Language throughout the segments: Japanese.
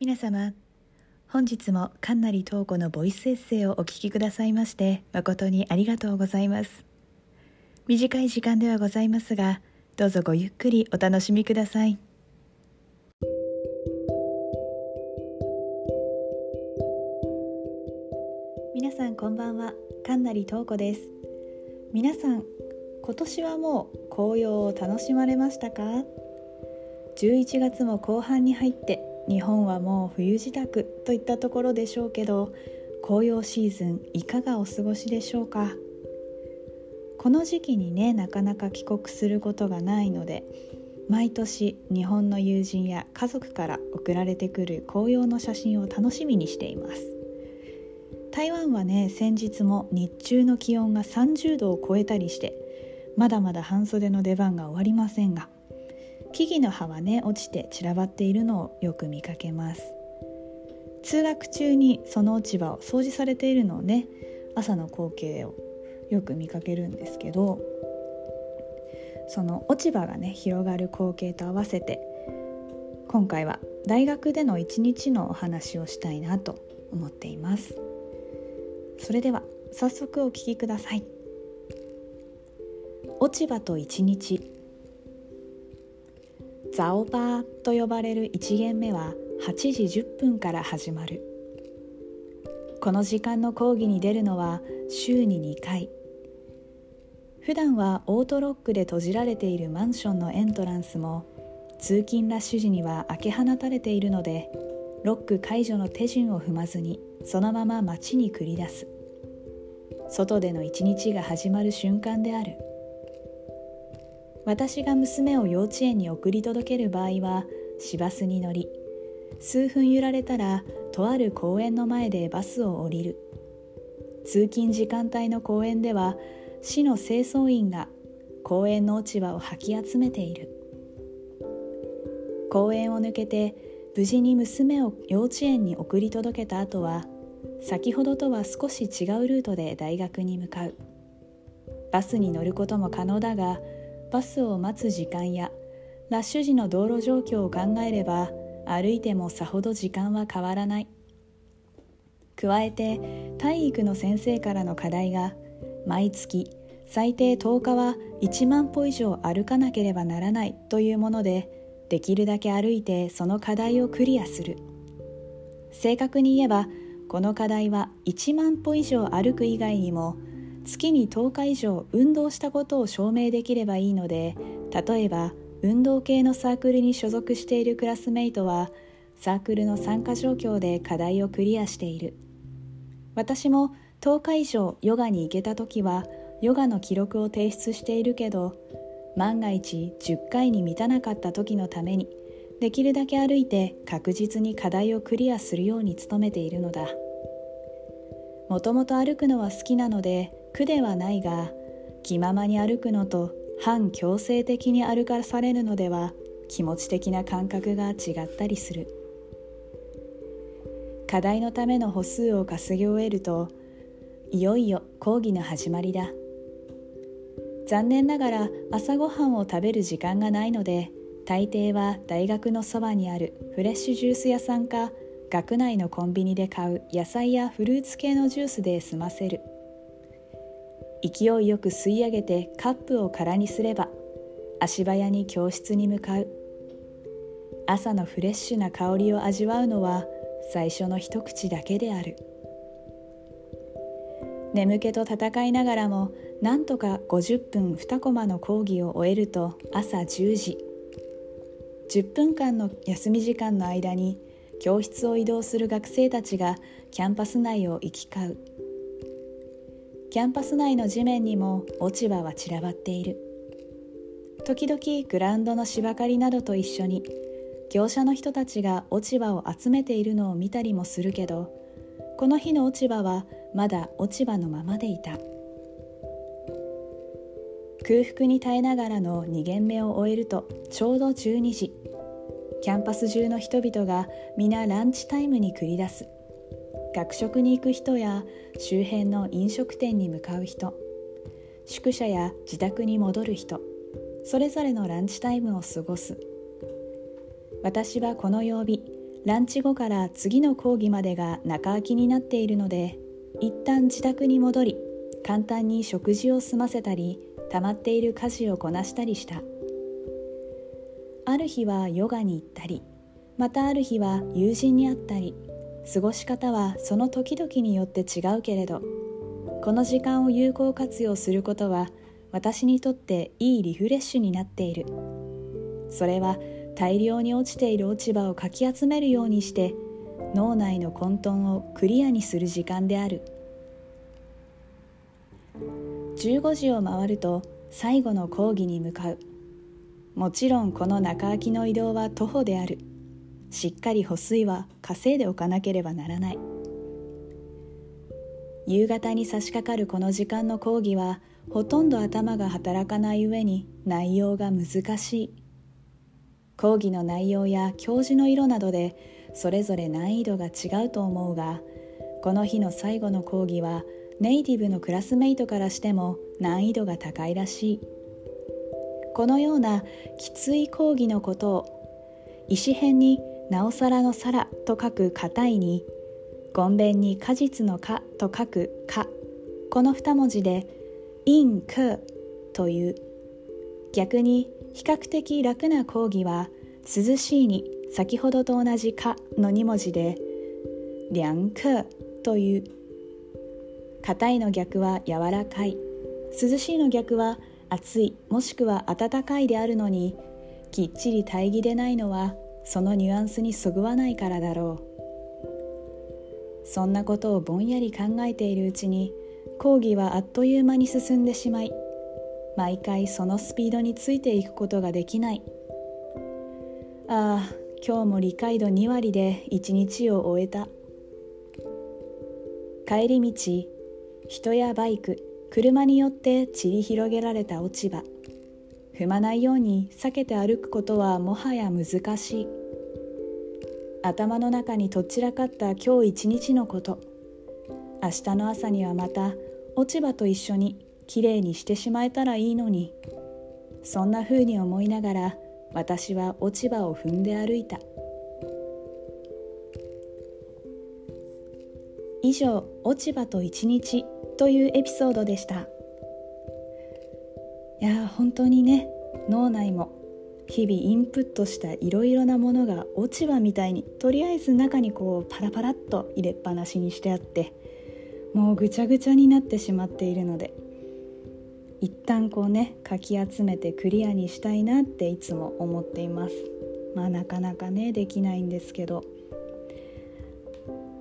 皆様本日も神成東子のボイスエッセイをお聞きくださいまして誠にありがとうございます。短い時間ではございますがどうぞごゆっくりお楽しみください。皆さんこんばんは。神成東子です。皆さん今年はもう紅葉を楽しまれましたか？11月も後半に入って日本はもう冬支度といったところでしょうけど紅葉シーズンいかがお過ごしでしょうか？この時期にねなかなか帰国することがないので毎年日本の友人や家族から送られてくる紅葉の写真を楽しみにしています。台湾はね先日も日中の気温が30度を超えたりしてまだまだ半袖の出番が終わりませんが木々の葉はね落ちて散らばっているのをよく見かけます。通学中にその落ち葉を掃除されているのをね朝の光景をよく見かけるんですけどその落ち葉がね広がる光景と合わせて今回は大学での一日のお話をしたいなと思っています。それでは早速お聞きください。落ち葉と一日。ザオバーと呼ばれる1限目は8時10分から始まる。この時間の講義に出るのは週に2回。普段はオートロックで閉じられているマンションのエントランスも通勤ラッシュ時には開け放たれているのでロック解除の手順を踏まずにそのまま街に繰り出す。外での一日が始まる瞬間である。私が娘を幼稚園に送り届ける場合は市バスに乗り数分揺られたらとある公園の前でバスを降りる。通勤時間帯の公園では市の清掃員が公園の落ち葉を掃き集めている。公園を抜けて無事に娘を幼稚園に送り届けた後は先ほどとは少し違うルートで大学に向かう。バスに乗ることも可能だがバスを待つ時間やラッシュ時の道路状況を考えれば歩いてもさほど時間は変わらない。加えて体育の先生からの課題が毎月最低10日は1万歩以上歩かなければならないというものでできるだけ歩いてその課題をクリアする。正確に言えばこの課題は1万歩以上歩く以外にも月に10日以上運動したことを証明できればいいので例えば運動系のサークルに所属しているクラスメイトはサークルの参加状況で課題をクリアしている。私も10日以上ヨガに行けた時はヨガの記録を提出しているけど万が一10回に満たなかった時のためにできるだけ歩いて確実に課題をクリアするように努めているのだ。もともと歩くのは好きなので苦ではないが気ままに歩くのと反強制的に歩かされるのでは気持ち的な感覚が違ったりする。課題のための歩数を稼ぎ終えるといよいよ講義の始まりだ。残念ながら朝ごはんを食べる時間がないので大抵は大学のそばにあるフレッシュジュース屋さんか学内のコンビニで買う野菜やフルーツ系のジュースで済ませる。勢いよく吸い上げてカップを空にすれば足早に教室に向かう。朝のフレッシュな香りを味わうのは最初の一口だけである。眠気と戦いながらもなんとか50分2コマの講義を終えると朝10時。10分間の休み時間の間に教室を移動する学生たちがキャンパス内を行き交う。キャンパス内の地面にも落ち葉は散らばっている。時々グラウンドの芝刈りなどと一緒に業者の人たちが落ち葉を集めているのを見たりもするけどこの日の落ち葉はまだ落ち葉のままでいた。空腹に耐えながらの2限目を終えるとちょうど12時。キャンパス中の人々が皆ランチタイムに繰り出す。学食に行く人や周辺の飲食店に向かう人宿舎や自宅に戻る人それぞれのランチタイムを過ごす。私はこの曜日ランチ後から次の講義までが中空きになっているので一旦自宅に戻り簡単に食事を済ませたり溜まっている家事をこなしたりした。ある日はヨガに行ったりまたある日は友人に会ったり過ごし方はその時々によって違うけれどこの時間を有効活用することは私にとっていいリフレッシュになっている。それは大量に落ちている落ち葉をかき集めるようにして脳内の混沌をクリアにする時間である。15時を回ると最後の講義に向かう。もちろんこの中空きの移動は徒歩である。しっかり歩数は稼いでおかなければならない。夕方に差し掛かるこの時間の講義はほとんど頭が働かない上に内容が難しい。講義の内容や教授の色などでそれぞれ難易度が違うと思うがこの日の最後の講義はネイティブのクラスメイトからしても難易度が高いらしい。このようなきつい講義のことを石辺になおさらの皿と書く硬いにごんべんに果実の果と書くか。この二文字でインクという。逆に比較的楽な講義は涼しいに先ほどと同じかの2文字で涼クという。硬いの逆は柔らかい。涼しいの逆は暑いもしくは暖かいであるのにきっちり対義でないのはそのニュアンスにそぐわないからだろう。そんなことをぼんやり考えているうちに講義はあっという間に進んでしまい毎回そのスピードについていくことができない。ああ今日も理解度2割で一日を終えた。帰り道人やバイク車によって散り広げられた落ち葉。踏まないように避けて歩くことはもはや難しい。頭の中にとっちらかった今日一日のこと。明日の朝にはまた落ち葉と一緒にきれいにしてしまえたらいいのに。そんな風に思いながら私は落ち葉を踏んで歩いた。以上「落ち葉と一日」というエピソードでした。いや本当にね脳内も日々インプットしたいろいろなものが落ち葉みたいにとりあえず中にこうパラパラっと入れっぱなしにしてあってもうぐちゃぐちゃになってしまっているので一旦こうねかき集めてクリアにしたいなっていつも思っています。まあなかなかねできないんですけど。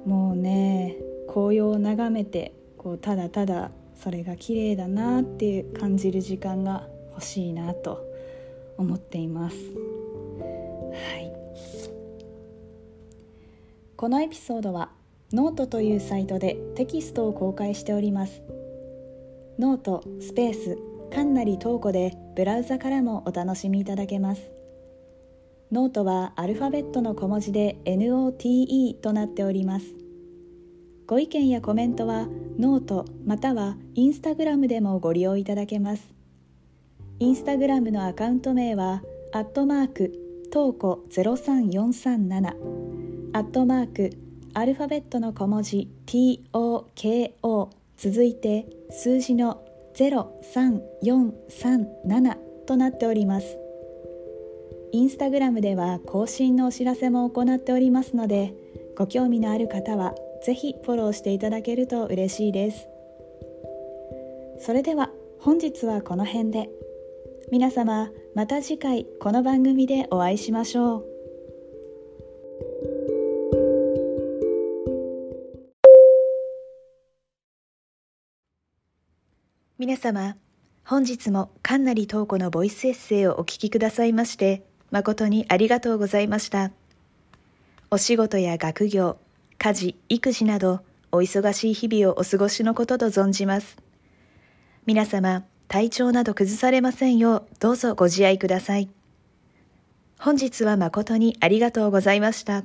もうね紅葉を眺めてこうただただそれが綺麗だなって感じる時間が欲しいなと思っています。はい。このエピソードはノートというサイトでテキストを公開しております。ノートスペースかんなりトーコでブラウザからもお楽しみいただけます。ノートはアルファベットの小文字で NOTE となっております。ご意見やコメントはノートまたはインスタグラムでもご利用いただけます。インスタグラムのアカウント名はアットマークトーコ03437アットマークアルファベットの小文字 TOKO 続いて数字の03437となっております。インスタグラムでは更新のお知らせも行っておりますのでご興味のある方はぜひフォローしていただけると嬉しいです。それでは本日はこの辺で。皆様また次回この番組でお会いしましょう。皆様本日もかんなりとうこのボイスエッセイをお聞きくださいまして誠にありがとうございました。お仕事や学業家事育児などお忙しい日々をお過ごしのことと存じます皆様体調など崩されませんようどうぞご自愛ください本日は誠にありがとうございました。